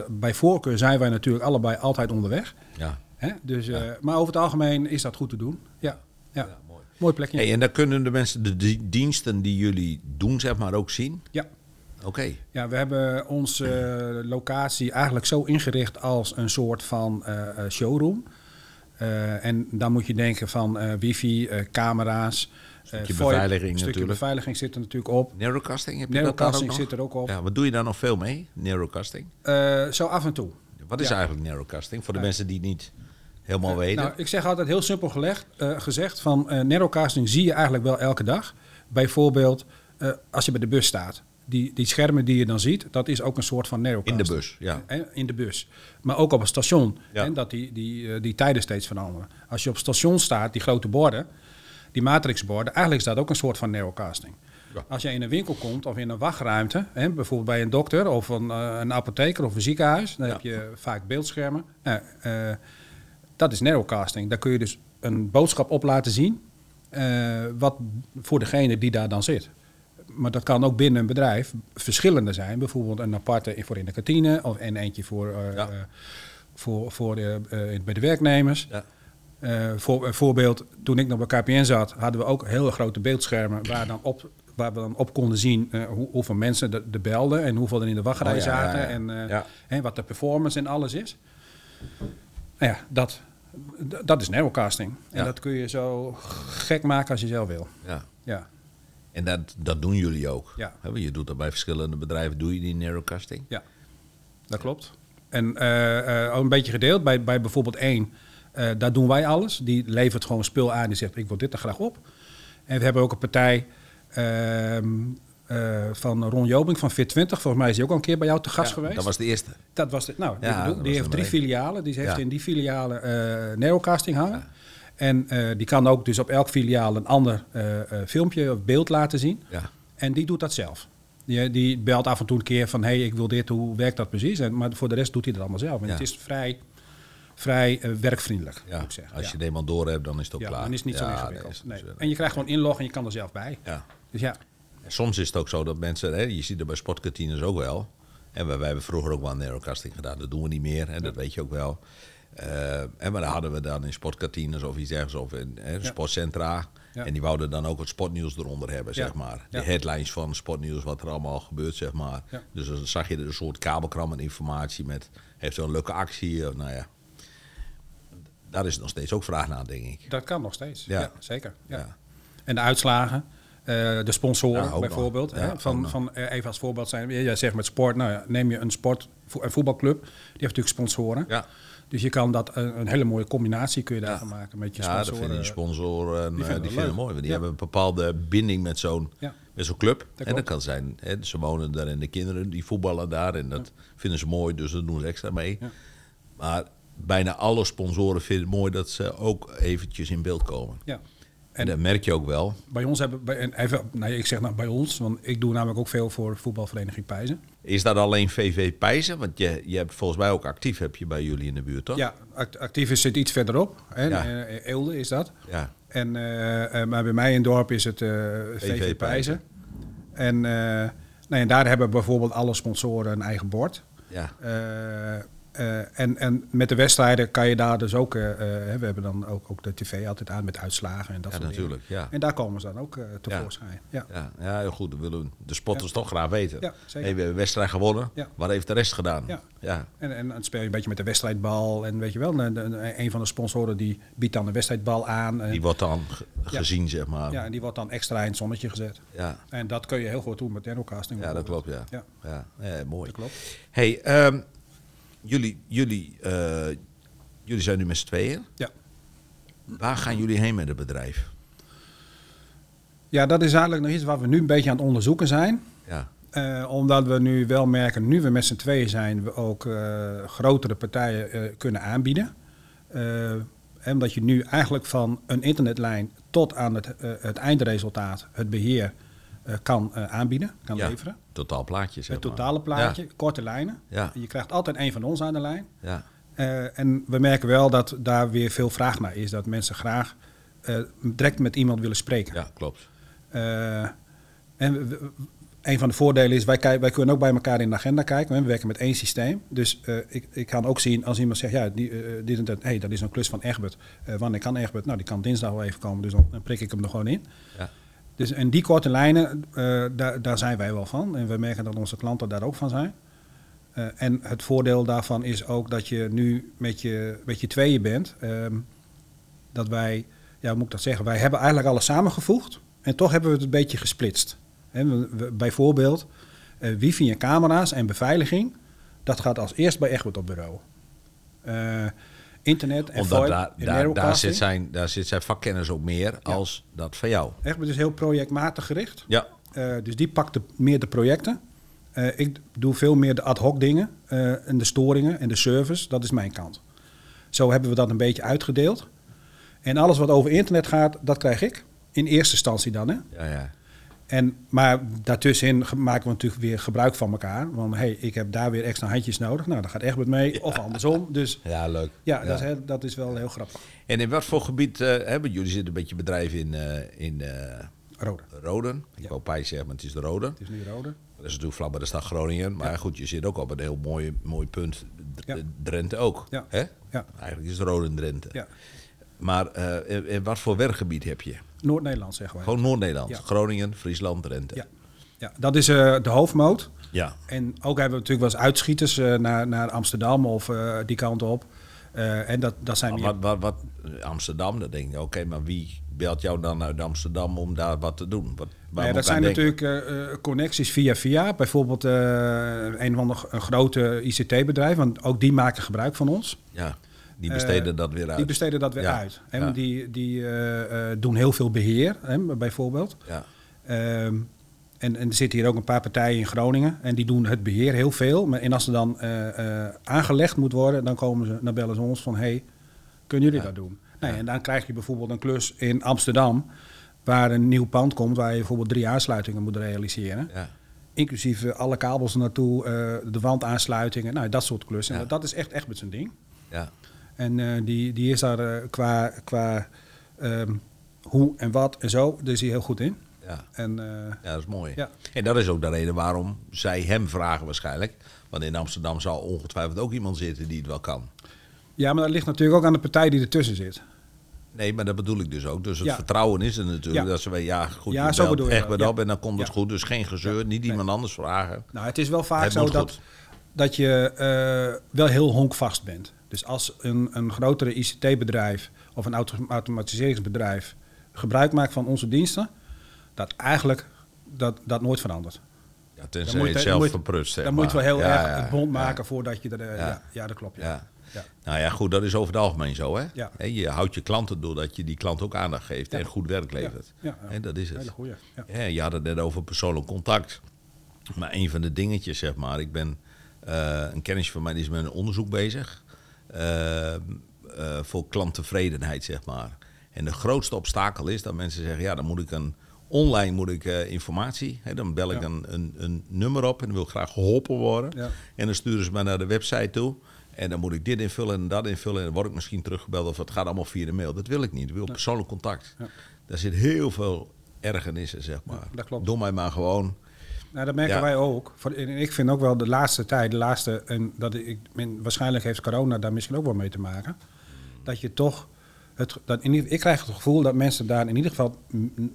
bij voorkeur zijn wij natuurlijk allebei altijd onderweg. Ja. Hè? Dus, Maar over het algemeen is dat goed te doen. Ja, ja. Ja, mooi. mooi plekje. Hey, en dan kunnen de mensen de di- diensten die jullie doen, zeg maar, ook zien? Ja. Oké. Ja, we hebben onze locatie eigenlijk zo ingericht als een soort van eh, eh, showroom. Eh, en dan moet je denken van wifi, eh, camera's. Stukje beveiliging stukje natuurlijk. beveiliging zit er natuurlijk op. Narrowcasting, heb je dat ook zit er ook op. Ja, wat doe je daar nog veel mee? Narrowcasting? Zo af en toe. Wat is Ja. eigenlijk narrowcasting? Voor de mensen die het niet helemaal weten. Nou, ik zeg altijd heel simpel gelegd, gezegd van narrowcasting zie je eigenlijk wel elke dag. Bijvoorbeeld als je bij de bus staat. Die, die schermen die je dan ziet, dat is ook een soort van in narrowcasting. de bus, ja. In de bus. Maar ook op een station. Ja. Hè, dat die, die, eh, die tijden steeds veranderen. Als je op station staat, die grote borden, die matrixborden, eigenlijk is dat ook een soort van narrowcasting. Ja. Als je in een winkel komt of in een wachtruimte, hè, bijvoorbeeld bij een dokter of een, eh, een apotheker of een ziekenhuis, dan Ja. heb je vaak beeldschermen. Nou, eh, dat is narrowcasting. Daar kun je dus een boodschap op laten zien, wat voor degene die daar dan zit. Maar dat kan ook binnen een bedrijf verschillende zijn. Bijvoorbeeld een aparte voor in de kantine of en eentje voor, eh, Ja. eh, voor, voor de, eh, bij de werknemers. Ja. Voor, een voorbeeld, toen ik nog bij KPN zat, hadden we ook hele grote beeldschermen waar, dan op, waar we dan op konden zien hoe, hoeveel mensen er er belden en hoeveel er in de wachtrij Oh, ja, zaten en wat de performance en alles is. Nou ja, dat, dat is narrowcasting. En dat kun je zo gek maken als je zelf wil. ja. Ja. En dat, dat doen jullie ook. Ja. Je doet dat bij verschillende bedrijven, doe je die narrowcasting? Ja, dat klopt. En eh, eh, ook een beetje gedeeld. Bij, bij bijvoorbeeld één, eh, daar doen wij alles. Die levert gewoon spul aan. Die zegt, ik wil dit er graag op. En we hebben ook een partij, ehm, eh, van Ron Jobing van Fit20. Volgens mij is hij ook al een keer bij jou te gast Ja, geweest. Dat was de eerste. Dat was de, nou, Ja, die heeft drie filialen. Die heeft Ja. in die filialen eh narrowcasting hangen. En eh, die kan ook dus op elk filiaal een ander eh, eh, filmpje of beeld laten zien. Ja. En die doet dat zelf. Die, die belt af en toe een keer van, hé, hey, ik wil dit, hoe werkt dat precies? En, maar voor de rest doet hij dat allemaal zelf. En Ja. het is vrij, vrij werkvriendelijk, Ja, moet ik zeggen. als je het eenmaal door hebt, dan is het ook ja, klaar. dan is het niet zo ingewikkeld. nee, Nee. is- En je krijgt gewoon inloggen en je kan er zelf bij. Ja. Dus ja, En soms is het ook zo dat mensen, hè, je ziet het bij sportkantines ook wel. En wij, wij hebben vroeger ook wel narrowcasting gedaan, dat doen we niet meer, en dat weet je ook wel. Eh, en maar dan hadden we dan in sportkantines of iets ergens of in hè, sportcentra. Ja. En die wouden dan ook het sportnieuws eronder hebben, Ja. zeg maar. De Ja. headlines van sportnieuws, wat er allemaal gebeurt, zeg maar. Dus dan zag je er een soort kabelkram en informatie met, heeft zo'n leuke actie, of, nou ja. Daar is nog steeds ook vraag naar, denk ik. dat kan nog steeds. Ja. Zeker. Ja. En de uitslagen, eh, de sponsoren bijvoorbeeld. hè, van, van, eh, even als voorbeeld zijn, jij zegt met sport, nou ja, neem je een sport, een voetbalclub, die heeft natuurlijk sponsoren. Ja. Dus je kan dat een, een hele mooie combinatie kun je daarvan maken met je Ja, dat sponsoren. vinden die sponsoren eh, die vinden vinden, het het leuk. mooi. Want die Ja. hebben een bepaalde binding met zo'n Ja. met zo'n club. en dat kan zijn, hè, ze wonen daar en de kinderen die voetballen daar. En dat vinden ze mooi, dus dat doen ze extra mee. Maar bijna alle sponsoren vinden het mooi dat ze ook eventjes in beeld komen. Ja. En, dat merk je ook wel. Bij ons hebben, bij, en even, nee, ik zeg nou bij ons, want ik doe namelijk ook veel voor voetbalvereniging Pijzen. Is dat alleen VV Pijzen? Want je, je hebt volgens mij ook actief heb je bij jullie in de buurt, toch? Ja, act- actief is het iets verderop. Hè? Ja. Eh, Eelde is dat. Ja. En, eh, eh, maar bij mij in het dorp is het VV Pijzen. En, en daar hebben bijvoorbeeld alle sponsoren een eigen bord. ja. Eh, en, en met de wedstrijden kan je daar dus ook... eh, eh, we hebben dan ook, ook de tv altijd aan met uitslagen en dat Ja, soort dingen. natuurlijk, ja. En daar komen ze dan ook tevoorschijn. Ja. Ja, ja, heel goed. Dat willen de spotters toch graag weten. Ja, zeker. Hey, we hebben een wedstrijd gewonnen. Ja. Wat heeft de rest gedaan? Ja. ja. En, en dan speel je een beetje met de wedstrijdbal. En weet je wel, de- een van de sponsoren die biedt dan de wedstrijdbal aan. En, Die wordt dan gezien, zeg maar. ja, en die wordt dan extra in het zonnetje gezet. Ja, En dat kun je heel goed doen met narrowcasting. ja dat klopt. Ja, Ja, ja, mooi. dat klopt. Hey, ehm, jullie, jullie, eh, jullie zijn nu met z'n tweeën. Ja. Waar gaan jullie heen met het bedrijf? ja, dat is eigenlijk nog iets wat we nu een beetje aan het onderzoeken zijn. Ja, Eh, omdat we nu wel merken, nu we met z'n tweeën zijn, we ook eh, grotere partijen kunnen aanbieden. En omdat je nu eigenlijk van een internetlijn tot aan het, het eindresultaat, het beheer, eh, kan eh, aanbieden, kan Ja, leveren. totaal plaatje, zeg Het maar. totale plaatje, korte lijnen. Ja. Je krijgt altijd een van ons aan de lijn. Ja, Eh, en we merken wel dat daar weer veel vraag naar is. Dat mensen graag eh, direct met iemand willen spreken. ja, klopt. Eh, en we- een van de voordelen is, wij, wij kunnen ook bij elkaar in de agenda kijken. We werken met één systeem. Dus eh, ik, ik kan ook zien als iemand zegt, ja, die, eh, dit en dat, hey, dat is een klus van Egbert. Eh, wanneer kan Egbert? Nou, die kan dinsdag wel even komen, dus dan, dan prik ik hem er gewoon in. Ja. Dus en die korte lijnen, eh, daar, daar zijn wij wel van. En we merken dat onze klanten daar ook van zijn. Eh, en het voordeel daarvan is ook dat je nu met je, met je tweeën bent. ehm, dat wij, ja, hoe moet ik dat zeggen? Wij hebben eigenlijk alles samengevoegd. En toch hebben we het een beetje gesplitst. Bijvoorbeeld eh, wifi en camera's en beveiliging. Dat gaat als eerst bij Egbert op bureau. Internet en Omdat VoIP daar, daar, daar, zit zijn, daar zit zijn vakkennis ook meer als dat van jou. Egbert is heel projectmatig gericht. Ja, Eh, dus die pakt de, meer de projecten. Eh, ik doe veel meer de ad hoc dingen eh, en de storingen en de service. Dat is mijn kant. Zo hebben we dat een beetje uitgedeeld. En alles wat over internet gaat, dat krijg ik. In eerste instantie dan. Hè? ja, ja. En, maar daartussenin maken we natuurlijk weer gebruik van elkaar. Want hey, ik heb daar weer extra handjes nodig. Nou, dan gaat Egbert mee. Of andersom. Dus Ja, leuk. ja, Dat, is dat is wel heel grappig. En in wat voor gebied eh, hebben jullie zitten een beetje bedrijf in, eh, in eh, Rode. Roden? Ik Ja. wou Pijs zeggen, maar het is de Roden. Het is nu rode. Dat is natuurlijk vlak bij de stad Groningen. Maar goed, je zit ook op een heel mooi, mooi punt. D- Ja. Drenthe ook. Ja. Hè? Ja. Eigenlijk is het Roden Drenthe. Ja. Maar eh, in wat voor werkgebied heb je? Noord-Nederland zeggen wij. Gewoon Noord-Nederland. Ja. Groningen, Friesland, Drenthe. Ja. ja, dat is eh, de hoofdmoot. Ja. En ook hebben we natuurlijk wel eens uitschieters eh, naar, naar Amsterdam of eh, die kant op. En dat, dat zijn wat, wat, wat, Amsterdam, dan denk je, oké, maar wie belt jou dan uit Amsterdm om daar wat te doen? Wat, moet dat zijn denken? natuurlijk connecties via via. Bijvoorbeeld een van de grote ICT-bedrijf, want ook die maken gebruik van ons. Ja, die besteden Eh, dat weer uit. Die besteden dat weer Ja, uit. Hè, want Die, die eh, eh, doen heel veel beheer, hè, bijvoorbeeld. Ja, Ehm, En, en er zitten hier ook een paar partijen in Groningen. En die doen het beheer heel veel. Maar, en als er dan aangelegd moet worden, dan, komen ze, dan bellen ze ons van... hey, kunnen jullie Ja. dat doen? Nou, En dan krijg je bijvoorbeeld een klus in Amsterdam... waar een nieuw pand komt... waar je bijvoorbeeld drie aansluitingen moet realiseren. Ja. Inclusief alle kabels naartoe, de wandaansluitingen. Nou, dat soort klussen. Ja. En dat is echt, echt met zijn ding. Ja. En eh, die, die is daar eh, qua, qua ehm, hoe en wat en zo, daar is hij heel goed in. Ja. En eh, ja, dat is mooi. Ja. En dat is ook de reden waarom zij hem vragen waarschijnlijk. Want in Amsterdam zal ongetwijfeld ook iemand zitten die het wel kan. ja, maar dat ligt natuurlijk ook aan de partij die ertussen zit. Nee, maar dat bedoel ik dus ook. Dus het Ja. vertrouwen is er natuurlijk. Ja. Dat ze weten, ja goed, Ja, je belt echt dat, ja. op en dan komt het goed. Dus geen gezeur, niet Nee. iemand anders vragen. Nou, het is wel vaak Het zo dat, goed. dat je wel heel honkvast bent. Dus als een, een grotere ICT-bedrijf of een auto- automatiseringsbedrijf gebruik maakt van onze diensten, dat eigenlijk dat, dat nooit verandert. Ja, tenzij Dan je het zelf dan verprutst. zeg Dan moet je wel heel Ja, erg het bond ja. maken voordat je er... eh, Ja. ja. Ja, dat klopt. Ja. Nou ja, goed, dat is over het algemeen zo. Hè? Ja. Hè, Je houdt je klanten doordat je die klant ook aandacht geeft en goed werk levert. Ja, dat is het. Hele goeie. Ja. Ja, je had het net over persoonlijk contact. Maar een van de dingetjes, zeg maar, ik ben eh, een kennis van mij die is met een onderzoek bezig voor klanttevredenheid, zeg maar. En de grootste obstakel is dat mensen zeggen, ja, dan moet ik een online moet ik eh, informatie, hè, dan bel ik Ja. een, een, een nummer op en dan wil ik graag geholpen worden. Ja. En dan sturen ze me naar de website toe. En dan moet ik dit invullen en dat invullen. En dan word ik misschien teruggebeld of het gaat allemaal via de mail. Dat wil ik niet. Ik wil persoonlijk contact. Daar zit heel veel ergernissen, zeg maar. dat klopt. Doe mij maar gewoon. Nou, dat merken Ja. wij ook. En ik vind ook wel de laatste tijd, de laatste, en dat ik, men- waarschijnlijk heeft corona daar misschien ook wel mee te maken, dat je toch, het, dat in, ik krijg het gevoel dat mensen daar in ieder geval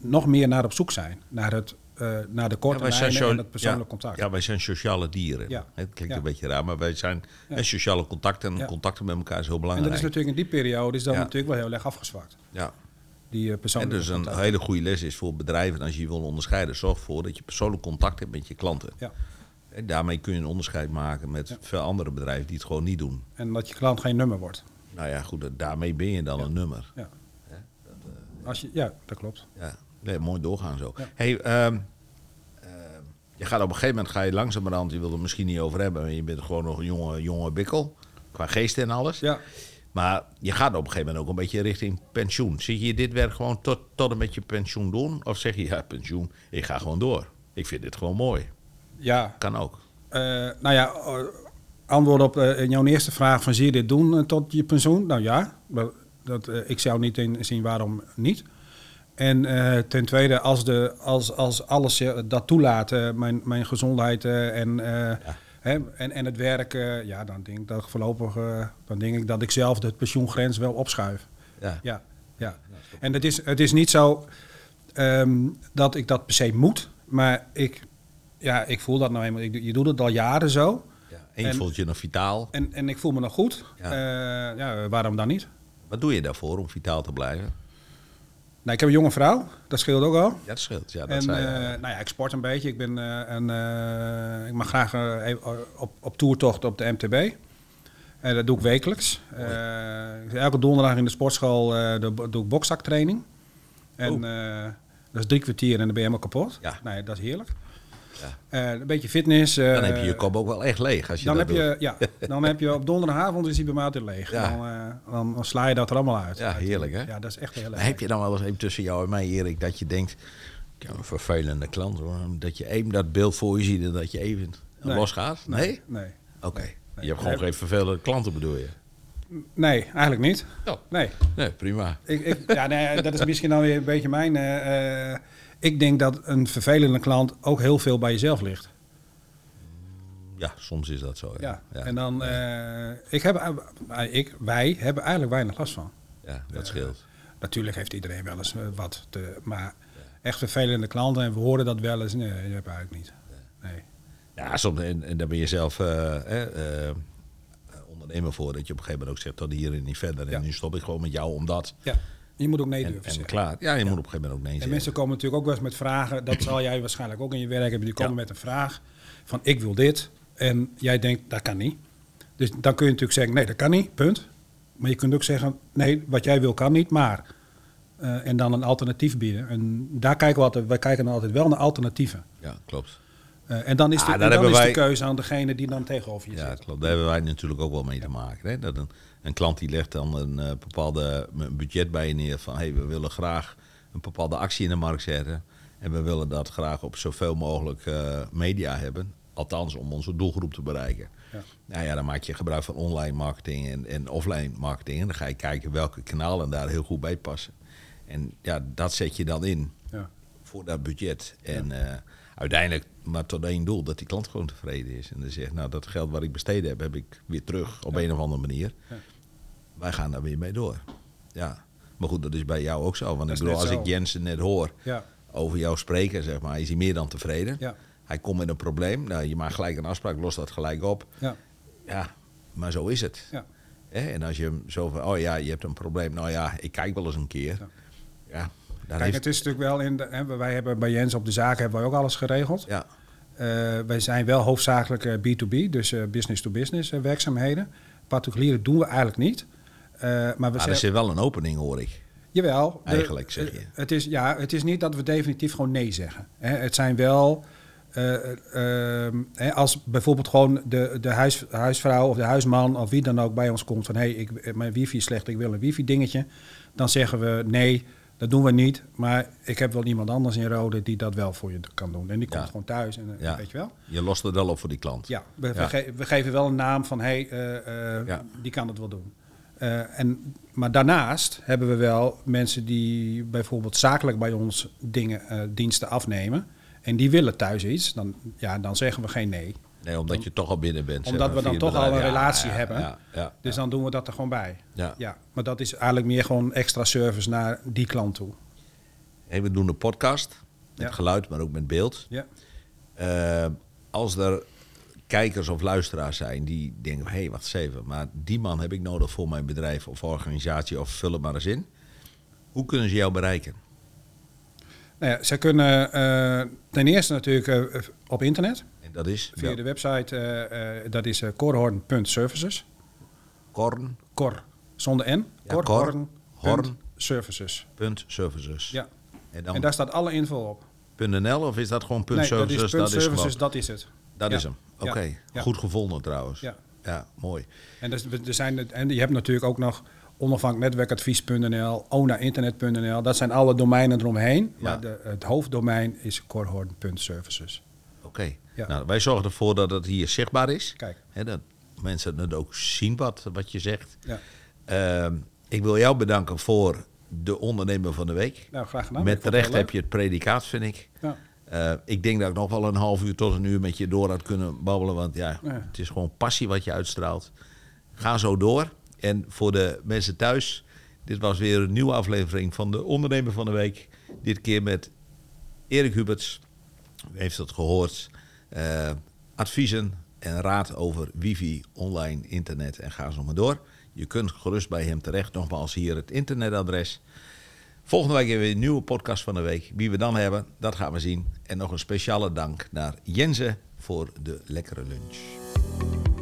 nog meer naar op zoek zijn. Naar, het, eh, naar de korte Ja, lijnen en het persoonlijk ja, contact. Ja, wij zijn sociale dieren. Ja. Het klinkt Ja. een beetje raar, maar wij zijn hè, sociale contacten. En contacten met elkaar is heel en belangrijk. dat is natuurlijk in die periode is dat natuurlijk wel heel erg afgezwakt. ja. Die eh, En persoonlijke dus een hele goede les is voor bedrijven, als je je wil onderscheiden, zorg ervoor dat je persoonlijk contact hebt met je klanten. Ja. En daarmee kun je een onderscheid maken met Ja. veel andere bedrijven die het gewoon niet doen. En dat je klant geen nummer wordt. Nou ja, goed, daarmee ben je dan Ja. een nummer. Ja. Als je, ja, dat klopt. Ja, nee, mooi doorgaan zo. Hey, ehm, ehm, je gaat op een gegeven moment ga je langzamerhand, je wil er misschien niet over hebben, maar je bent gewoon nog een jonge, jonge bikkel, qua geest en alles. Ja. Maar je gaat op een gegeven moment ook een beetje richting pensioen. Zie je dit werk gewoon tot, tot en met je pensioen doen? Of zeg je, ja, pensioen, ik ga gewoon door. Ik vind dit gewoon mooi. Ja, Kan ook. Eh, nou ja, eh, antwoord op eh, jouw eerste vraag van zie je dit doen tot je pensioen? Nou ja, dat, ik zou niet in, zien waarom niet. En ten tweede, als, de, als, als alles dat toelaat, mijn, mijn gezondheid en, en, en het werk, eh, ja, dan denk ik dat ik voorlopig, eh, dan denk ik dat ik zelf de pensioengrens wel opschuif. Ja. Ja, ja. En het is, het is niet zo ehm, dat ik dat per se moet, maar ik, ja, ik voel dat nou eenmaal. Ik, je doet het al jaren zo. Ja. En voelt je nog vitaal. En, en ik voel me nog goed. Ja. Ja, waarom dan niet? Wat doe je daarvoor om vitaal te blijven? Nou, ik heb een jonge vrouw, dat scheelt ook al. Ja, dat scheelt. Ja, dat en zei eh, nou ja, ik sport een beetje. Ik, ben, eh, een, eh, ik mag graag op, op toertocht op de MTB. En dat doe ik wekelijks. Elke donderdag in de sportschool doe, ik bokszaktraining. En eh, dat is drie kwartier en dan ben je helemaal kapot. Oh. Ja. Nee, dat is heerlijk. Ja. Eh, een beetje fitness. eh, dan heb je je kop ook wel echt leeg als je dan dat heb, doet. je, ja, dan heb je op donderdagavond is hij bij mij altijd leeg. Ja. Dan, eh, dan, dan sla je dat er allemaal uit. Ja, heerlijk, hè? Ja, dat is echt heel Maar erg. heb je dan wel eens even tussen jou en mij, Erik, dat je denkt... Ik heb een vervelende klant hoor. Dat je even dat beeld voor je ziet en dat je even Nee. losgaat? Nee? Nee. Oké. Nee. Je hebt gewoon geen vervelende klanten bedoel je? Nee, eigenlijk niet. Nee. Nee, prima. Ik, ik, ja, nee, dat is misschien dan weer een beetje mijn... eh, eh, ik denk dat een vervelende klant ook heel veel bij jezelf ligt. Ja, soms is dat zo. Ja, Ja. En dan... eh, ik heb, eh, ik, wij hebben eigenlijk weinig last van. ja dat scheelt. Natuurlijk heeft iedereen wel eens eh, wat te... Maar echt vervelende klanten, en we horen dat wel eens... Nee, dat heb ik eigenlijk niet. Nee. Ja, soms, en, en daar ben je zelf eh, eh, eh, ondernemer voor. Dat je op een gegeven moment ook zegt, tot hier en niet verder. Ja. En nu stop ik gewoon met jou omdat. Ja. Je moet ook nee En, durven en zeggen. klaar. Ja, je moet op een gegeven moment ook nee En zeggen. mensen komen natuurlijk ook wel eens met vragen. Dat zal jij waarschijnlijk ook in je werk hebben. Die komen Ja. met een vraag van ik wil dit. En jij denkt dat kan niet. Dus dan kun je natuurlijk zeggen nee dat kan niet, punt. Maar je kunt ook zeggen nee wat jij wil kan niet, maar. eh, en dan een alternatief bieden. En daar kijken we altijd, wij kijken dan altijd wel naar alternatieven. Ja, klopt. Eh, en dan is, de, Ah, en dan is wij- de keuze aan degene die dan tegenover je Ja, zit. klopt. Daar hebben wij natuurlijk ook wel mee te maken. Hè? Dat een, een klant die legt dan een eh, bepaalde budget bij je neer van hey, we willen graag een bepaalde actie in de markt zetten. En we willen dat graag op zoveel mogelijk eh, media hebben. Althans, om onze doelgroep te bereiken. Ja. Nou ja, dan maak je gebruik van online marketing en, en offline marketing. En dan ga je kijken welke kanalen daar heel goed bij passen. En ja, dat zet je dan in Ja. voor dat budget. En uiteindelijk maar tot één doel, dat die klant gewoon tevreden is. En dan zegt, nou dat geld wat ik besteed heb, heb ik weer terug op een of andere manier. Ja. Wij gaan daar weer mee door. Ja, maar goed, dat is bij jou ook zo. Want ik bedoel, als zo. ik Jensen net hoor Ja. over jou spreken, zeg maar, is hij meer dan tevreden. Ja. Hij komt met een probleem, nou je maakt gelijk een afspraak, los dat gelijk op. Ja. Ja, maar zo is het. En als je hem zo van, oh ja, je hebt een probleem, nou ja, ik kijk wel eens een keer. Ja. Kijk, heeft... het is natuurlijk wel in de, hè, wij hebben bij Jens op de zaken hebben wij ook alles geregeld. Ja, Eh, wij zijn wel hoofdzakelijk eh, B2B, dus eh, business-to-business eh, werkzaamheden. Particulieren doen we eigenlijk niet. Maar we maar er zijn, zit wel een opening, hoor ik. jawel. de- Eigenlijk, zeg je. Het is, ja, het is niet dat we definitief gewoon nee zeggen. Hè. Het zijn wel... eh, ehm, als bijvoorbeeld gewoon de, de huis, huisvrouw of de huisman of wie dan ook bij ons komt van... hé, hey, ik- mijn wifi is slecht, ik wil een wifi dingetje. Dan zeggen we nee, dat doen we niet. Maar ik heb wel iemand anders in Rode die dat wel voor je kan doen. En die komt Ja. gewoon thuis en eh, Ja. weet je wel. Je lost het wel op voor die klant. Ja, we, we Ja. ge- we geven wel een naam van hé, hey, eh, eh, die kan het wel doen. En, maar daarnaast hebben we wel mensen die bijvoorbeeld zakelijk bij ons dingen, diensten afnemen. En die willen thuis iets, dan, ja, dan zeggen we geen nee. Nee, omdat je toch al binnen bent. Omdat we dan toch al een relatie ja, hebben. Ja, ja, Dus dan doen we dat er gewoon bij. ja. Ja, maar dat is eigenlijk meer gewoon extra service naar die klant toe. Hey, we doen een podcast. Met geluid, maar ook met beeld. Ja, Eh, als er kijkers of luisteraars zijn die denken... hé, hey, wacht eens even, maar die man heb ik nodig voor mijn bedrijf of organisatie... of vul het maar eens in. Hoe kunnen ze jou bereiken? nou ja ze kunnen eh, ten eerste natuurlijk eh, op internet. Dat is Via de website, eh, eh, dat is uh, korhorn.services. korn, Kor, zonder N. Ja. Horn. Services. punt services. Ja, En dan en daar staat alle info op. .nl of is dat gewoon punt nee, dat services? is punt services, dat is het. dat Ja. is hem. Oké, goed gevonden trouwens. Ja. ja mooi. En, dus, er zijn, en je hebt natuurlijk ook nog onafhankelijk netwerkadvies.nl, onainternet.nl. Dat zijn alle domeinen eromheen. Ja. Maar de, het hoofddomein is korhorn.services. Oké. Ja. Nou, wij zorgen ervoor dat het hier zichtbaar is. Kijk. Hè, dat mensen het ook zien wat, wat je zegt. Ja. Ehm, ik wil jou bedanken voor de ondernemer van de week. Nou, graag gedaan. Met terecht heb je het predicaat, vind ik. Ja. Eh, ik denk dat ik nog wel een half uur tot een uur met je door had kunnen babbelen. Want ja, Ja. het is gewoon passie wat je uitstraalt. Ga zo door. En voor de mensen thuis, dit was weer een nieuwe aflevering van de Ondernemer van de Week. Dit keer met Erik Huberts. Heeft het gehoord. Eh, adviezen en raad over wifi, online, internet en ga zo maar door. Je kunt gerust bij hem terecht. Nogmaals hier het internetadres. Volgende week hebben we een nieuwe podcast van de week. Wie we dan hebben, dat gaan we zien. En nog een speciale dank naar Jenze voor de lekkere lunch.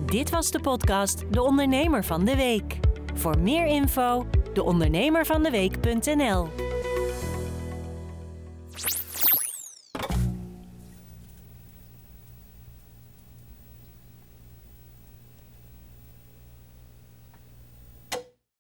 Dit was de podcast De Ondernemer van de Week. Voor meer info, deondernemervandeweek.nl